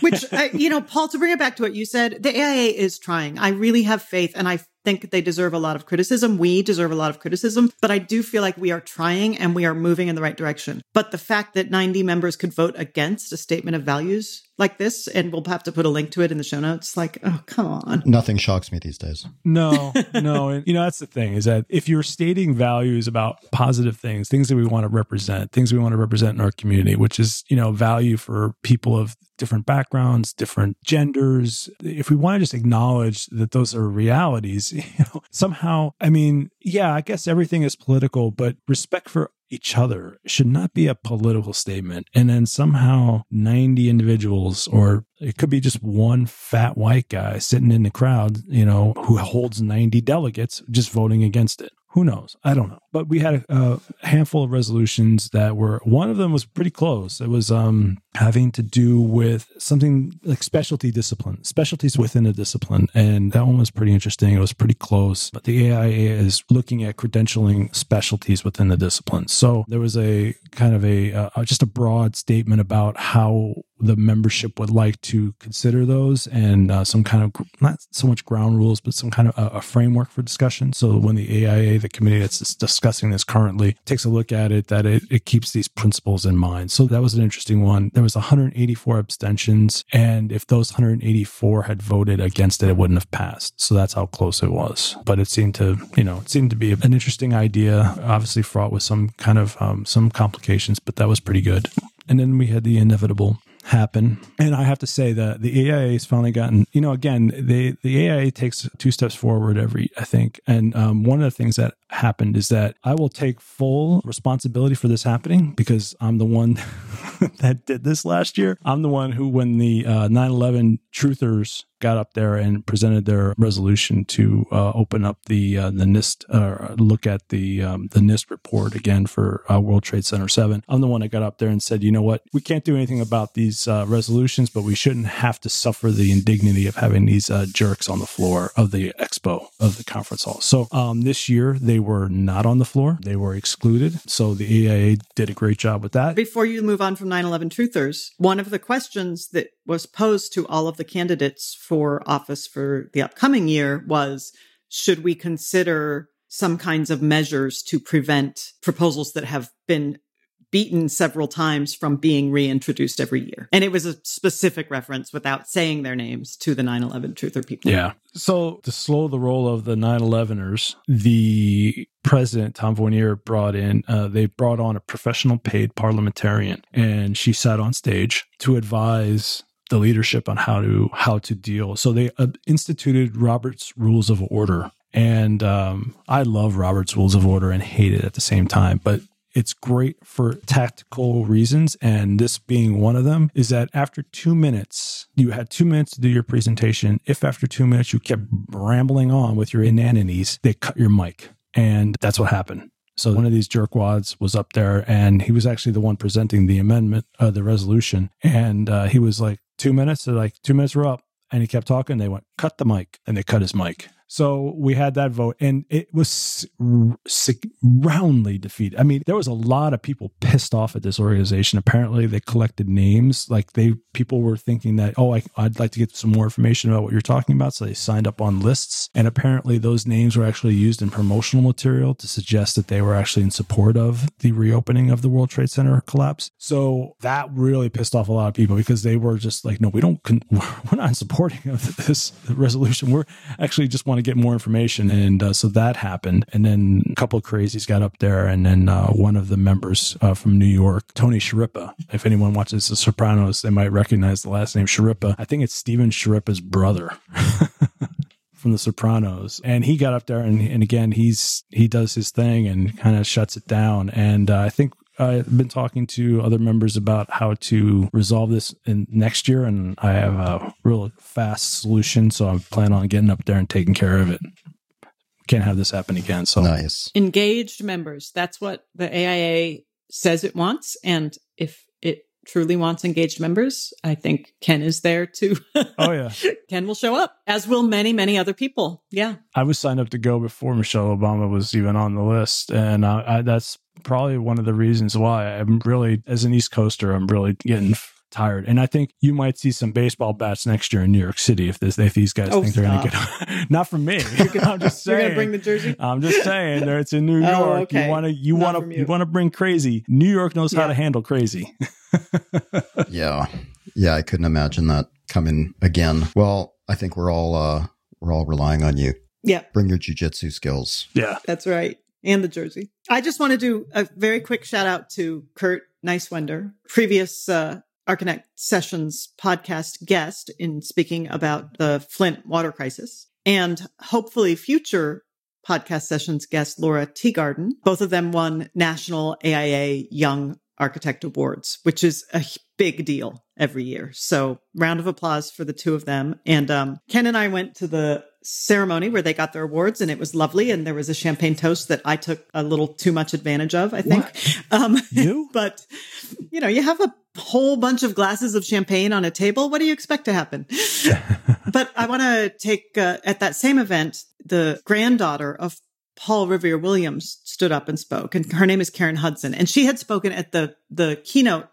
Which, I, you know, Paul, to bring it back to what you said, the AIA is trying. I really have faith and I think they deserve a lot of criticism. We deserve a lot of criticism, but I do feel like we are trying and we are moving in the right direction. But the fact that 90 members could vote against a statement of values like this, and we'll have to put a link to it in the show notes, like, oh, come on. Nothing shocks me these days. No, no. And, you know, that's the thing is that if you're stating values about positive things, things that we want to represent, things we want to represent in our community, which is, you know, value for people of different backgrounds, different genders, if we want to just acknowledge that those are realities, you know, somehow, I mean, yeah, I guess everything is political, but respect for each other should not be a political statement. And then somehow 90 individuals, or it could be just one fat white guy sitting in the crowd, you know, who holds 90 delegates just voting against it. Who knows? I don't know. But we had a, a handful of resolutions that were, one of them was pretty close. It was um, having to do with something like specialty discipline, specialties within a discipline. And that one was pretty interesting. It was pretty close. But the AIA is looking at credentialing specialties within the discipline. So there was a kind of a, uh, just a broad statement about how the membership would like to consider those and uh, some kind of not so much ground rules but some kind of a, a framework for discussion so when the aia the committee that's discussing this currently takes a look at it that it, it keeps these principles in mind so that was an interesting one there was 184 abstentions, and if those 184 had voted against it, it wouldn't have passed. So that's how close it was. But it seemed to, you know, it seemed to be an interesting idea. Obviously fraught with some kind of um, some complications, but that was pretty good. And then we had the inevitable happen. And I have to say that the AIA has finally gotten, you know, again, they, the AIA takes two steps forward every, I think. And um, one of the things that happened is that I will take full responsibility for this happening because I'm the one that did this last year. I'm the one who, when the uh, 9 11 truthers got up there and presented their resolution to uh, open up the uh, the NIST, uh, look at the um, the NIST report again for uh, World Trade Center Seven. I'm the one that got up there and said, you know what, we can't do anything about these uh, resolutions, but we shouldn't have to suffer the indignity of having these uh, jerks on the floor of the expo of the conference hall. So um, this year they were not on the floor; they were excluded. So the AIA did a great job with that. Before you move on from 9/11 truthers, one of the questions that was posed to all of the candidates for office for the upcoming year was should we consider some kinds of measures to prevent proposals that have been beaten several times from being reintroduced every year. And it was a specific reference without saying their names to the 9/11 truther people. Yeah. So to slow the roll of the 9/11ers, the president Tom Vonier brought in uh, they brought on a professional paid parliamentarian and she sat on stage to advise the leadership on how to how to deal. So they uh, instituted Robert's Rules of Order, and um, I love Robert's Rules of Order and hate it at the same time. But it's great for tactical reasons. And this being one of them is that after two minutes, you had two minutes to do your presentation. If after two minutes you kept rambling on with your inanities, they cut your mic. And that's what happened. So one of these jerkwads was up there and he was actually the one presenting the amendment, uh, the resolution. And uh, he was like, two minutes, they're like, two minutes were up. And he kept talking. They went, cut the mic. And they cut his mic. So we had that vote, and it was roundly defeated. I mean, there was a lot of people pissed off at this organization. Apparently, they collected names. Like they, people were thinking that, oh, I, would like to get some more information about what you're talking about. So they signed up on lists, and apparently, those names were actually used in promotional material to suggest that they were actually in support of the reopening of the World Trade Center collapse. So that really pissed off a lot of people because they were just like, no, we don't, we're not supporting this resolution. We're actually just want to get more information. And uh, so that happened. And then a couple of crazies got up there. And then uh, one of the members uh, from New York, Tony Schirripa, if anyone watches The Sopranos, they might recognize the last name Schirripa. I think it's Stephen Schirripa's brother. from the Sopranos, and he got up there, and, and again, he's he does his thing and kind of shuts it down. And uh, I think I've been talking to other members about how to resolve this in next year, and I have a real fast solution. So I plan on getting up there and taking care of it. Can't have this happen again. So nice. Engaged members. That's what the AIA says it wants. And if it truly wants engaged members, I think Ken is there too. oh yeah, Ken will show up, as will many, many other people. Yeah, I was signed up to go before Michelle Obama was even on the list, and uh, I, that's probably one of the reasons why I'm really, as an East Coaster, I'm really getting tired. And I think you might see some baseball bats next year in New York City if this if these guys oh, think they're going to get. not from me. I'm just saying. You're going to bring the jersey. I'm just saying. There, it's in New oh, York. Okay. You want to you want to you want to bring crazy. New York knows yeah. how to handle crazy. yeah, yeah. I couldn't imagine that coming again. Well, I think we're all uh we're all relying on you. Yeah. Bring your jujitsu skills. Yeah. That's right and the jersey. I just want to do a very quick shout out to Kurt Neiswender, previous uh, Archinect Sessions podcast guest in speaking about the Flint water crisis, and hopefully future podcast sessions guest Lora Teagarden. Both of them won national AIA Young Architect Awards, which is a big deal every year. So round of applause for the two of them. And um, Ken and I went to the ceremony where they got their awards and it was lovely. And there was a champagne toast that I took a little too much advantage of, I think. Um, you? but, you know, you have a whole bunch of glasses of champagne on a table. What do you expect to happen? but I want to take, uh, at that same event, the granddaughter of Paul Revere Williams stood up and spoke, and her name is Karen Hudson, and she had spoken at the the keynote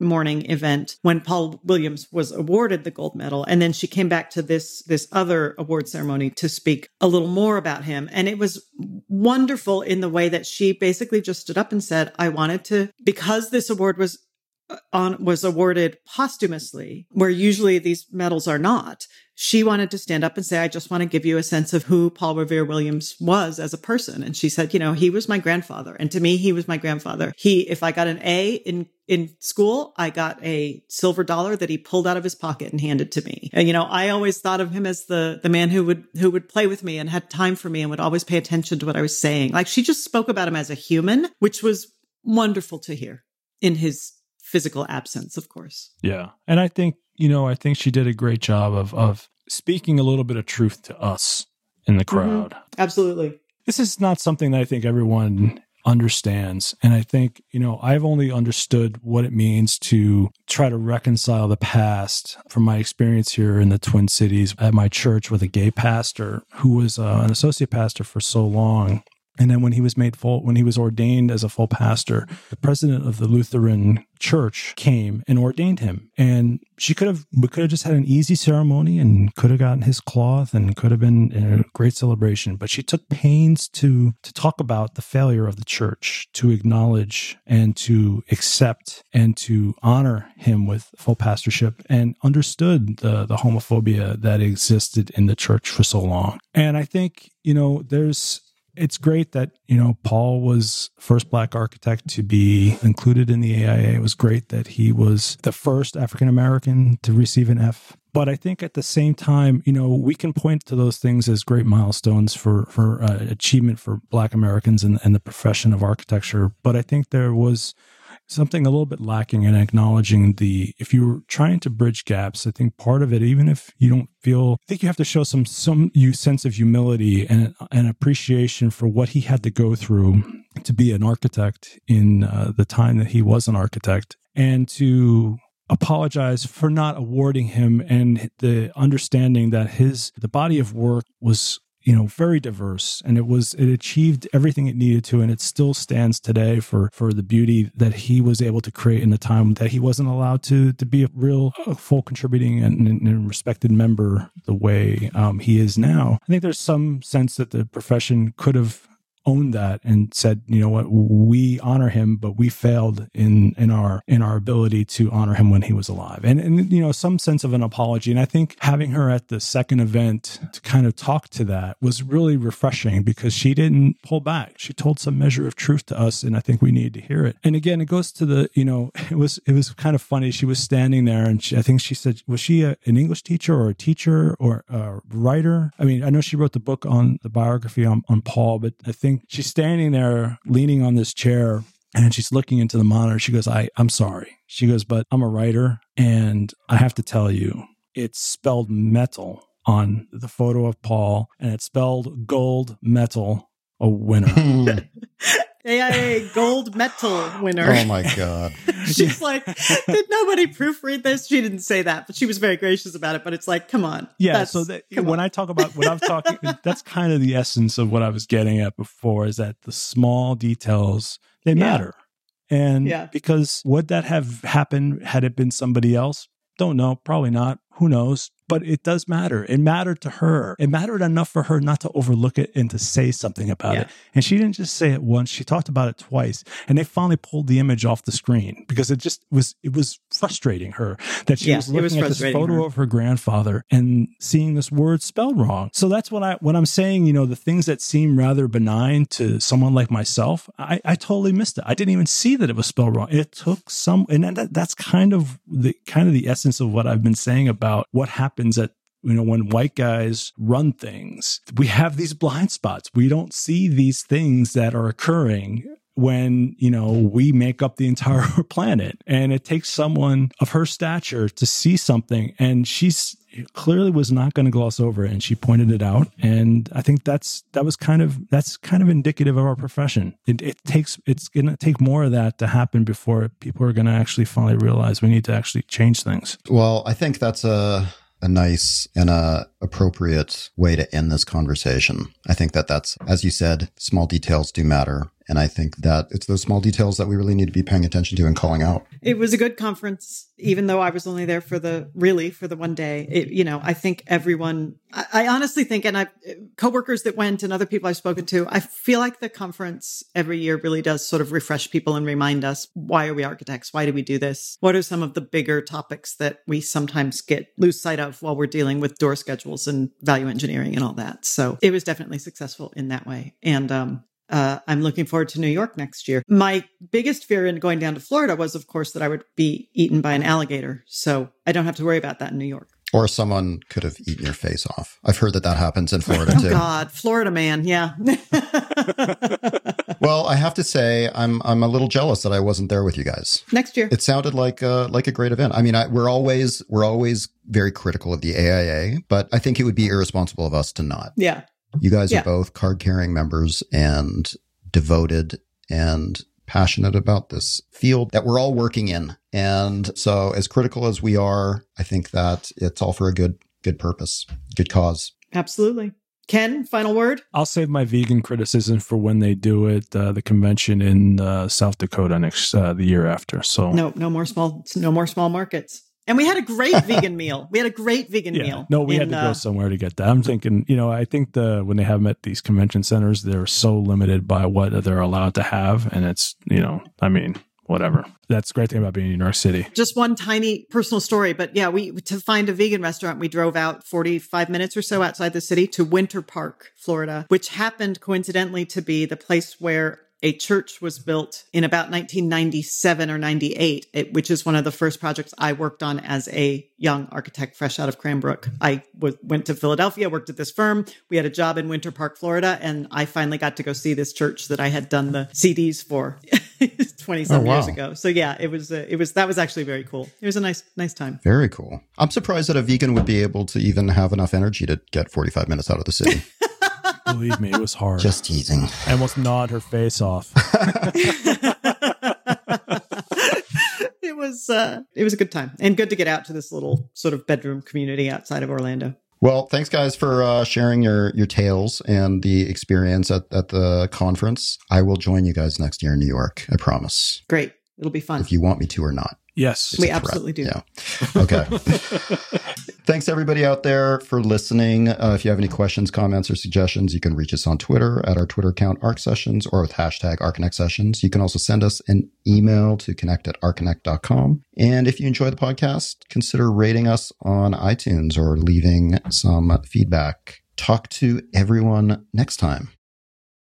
morning event when Paul Williams was awarded the gold medal and then she came back to this this other award ceremony to speak a little more about him and it was wonderful in the way that she basically just stood up and said I wanted to because this award was uh, on was awarded posthumously, where usually these medals are not. She wanted to stand up and say, I just want to give you a sense of who Paul Revere Williams was as a person. And she said, you know, he was my grandfather. And to me, he was my grandfather. He, if I got an A in in school, I got a silver dollar that he pulled out of his pocket and handed to me. And, you know, I always thought of him as the, the man who would, who would play with me and had time for me and would always pay attention to what I was saying. Like she just spoke about him as a human, which was wonderful to hear in his physical absence, of course. Yeah. And I think, you know, I think she did a great job of of speaking a little bit of truth to us in the mm-hmm. crowd. Mm-hmm. Absolutely. This is not something that I think everyone understands. And I think, you know, I've only understood what it means to try to reconcile the past from my experience here in the Twin Cities at my church with a gay pastor who was uh, an associate pastor for so long. And then when he was made full, when he was ordained as a full pastor, the president of the Lutheran church came and ordained him. And she could have, we could have just had an easy ceremony and could have gotten his cloth and could have been a great celebration. But she took pains to, to talk about the failure of the church, to acknowledge and to accept and to honor him with full pastorship and understood the, the homophobia that existed in the church for so long. And I think, you know, there's, it's great that you know Paul was first black architect to be included in the AIA. It was great that he was the first African American to receive an F. But I think at the same time, you know, we can point to those things as great milestones for for uh, achievement for Black Americans and, and the profession of architecture. But I think there was something a little bit lacking in acknowledging the if you're trying to bridge gaps i think part of it even if you don't feel i think you have to show some some you sense of humility and an appreciation for what he had to go through to be an architect in uh, the time that he was an architect and to apologize for not awarding him and the understanding that his the body of work was you know very diverse and it was it achieved everything it needed to and it still stands today for for the beauty that he was able to create in the time that he wasn't allowed to to be a real full contributing and, and respected member the way um, he is now. I think there's some sense that the profession could have owned that and said, you know what, we honor him, but we failed in in our in our ability to honor him when he was alive. And and you know, some sense of an apology. And I think having her at the second event to kind of talk to that was really refreshing because she didn't pull back. She told some measure of truth to us, and I think we needed to hear it. And again, it goes to the, you know, it was it was kind of funny. She was standing there and she, I think she said, was she a, an English teacher or a teacher or a writer? I mean, I know she wrote the book on the biography on, on Paul, but I think she's standing there leaning on this chair and she's looking into the monitor. She goes, I, I'm sorry. She goes, but I'm a writer and I have to tell you, it's spelled metal on the photo of Paul and it's spelled gold metal, a winner. AIA gold medal winner. Oh my God. She's like, did nobody proofread this? She didn't say that, but she was very gracious about it. But it's like, come on. Yeah. So that, when on. I talk about what I'm talking, that's kind of the essence of what I was getting at before is that the small details, they yeah. matter. And yeah. because would that have happened had it been somebody else? Don't know. Probably not. Who knows? But it does matter. It mattered to her. It mattered enough for her not to overlook it and to say something about yeah. it. And she didn't just say it once; she talked about it twice. And they finally pulled the image off the screen because it just was it was frustrating her that she yeah, was looking was at this photo her. of her grandfather and seeing this word spelled wrong. So that's what I when I'm saying, you know, the things that seem rather benign to someone like myself, I, I totally missed it. I didn't even see that it was spelled wrong. It took some, and that, that's kind of the kind of the essence of what I've been saying about what happened happens that you know when white guys run things we have these blind spots. We don't see these things that are occurring when you know we make up the entire planet. And it takes someone of her stature to see something. And she's clearly was not going to gloss over it. And she pointed it out. And i think that's that was kind of that's kind of indicative of our profession. It, it takes it's going to take more of that to happen before people are going to actually finally realize we need to actually change things. Well i think that's a a nice and a appropriate way to end this conversation. I think that that's, as you said, small details do matter. And I think that it's those small details that we really need to be paying attention to and calling out. It was a good conference, even though I was only there for the really for the one day. It, you know, I think everyone, I, I honestly think, and I, coworkers that went and other people I've spoken to, I feel like the conference every year really does sort of refresh people and remind us why are we architects? Why do we do this? What are some of the bigger topics that we sometimes get lose sight of while we're dealing with door schedules and value engineering and all that? So it was definitely successful in that way. And um, uh, I'm looking forward to New York next year. My biggest fear in going down to Florida was, of course, that I would be eaten by an alligator. So I don't have to worry about that in New York. Or someone could have eaten your face off. I've heard that that happens in Florida oh too. God, Florida man, yeah. well, I have to say, I'm I'm a little jealous that I wasn't there with you guys next year. It sounded like a, like a great event. I mean, I, we're always we're always very critical of the AIA, but I think it would be irresponsible of us to not. Yeah. You guys Yeah. are both card carrying members and devoted and passionate about this field that we're all working in. And so as critical as we are, I think that it's all for a good good purpose, good cause. Absolutely. Ken, final word? I'll save my vegan criticism for when they do it, uh, the convention in uh, South Dakota next uh, the year after. So No, no more small no more small markets. And we had a great vegan meal. We had a great vegan yeah, meal. no, we had in, to uh, go somewhere to get that. I'm thinking, you know, I think the when they have them at these convention centers, they're so limited by what they're allowed to have, and it's you know, I mean, whatever. That's the great thing about being in New York City. just one tiny personal story, but yeah, we to find a vegan restaurant, we drove out 45 minutes or so outside the city to Winter Park, Florida, which happened coincidentally to be the place where a church was built in about 1997 or 98, which is one of the first projects I worked on as a young architect fresh out of Cranbrook. I went to Philadelphia, worked at this firm. We had a job in Winter Park, Florida, and I finally got to go see this church that I had done the CDs for 20 some Oh, wow. years ago. So yeah, it was uh, it was that was actually very cool. It was a nice nice time. Very cool. I'm surprised that a vegan would be able to even have enough energy to get 45 minutes out of the city. Believe me, it was hard. Just teasing. I almost gnawed her face off. it was uh it was a good time and good to get out to this little sort of bedroom community outside of Orlando. Well, thanks guys for uh, sharing your your tales and the experience at, at the conference. I will join you guys next year in New York. I promise. Great. It'll be fun. If you want me to or not. Yes. It's We absolutely do. Yeah. Okay. Thanks everybody out there for listening. Uh, if you have any questions, comments, or suggestions, you can reach us on Twitter at our Twitter account, Arc Sessions, or with hashtag Archinect Sessions. You can also send us an email to connect at archinect.com. And if you enjoy the podcast, consider rating us on iTunes or leaving some feedback. Talk to everyone next time.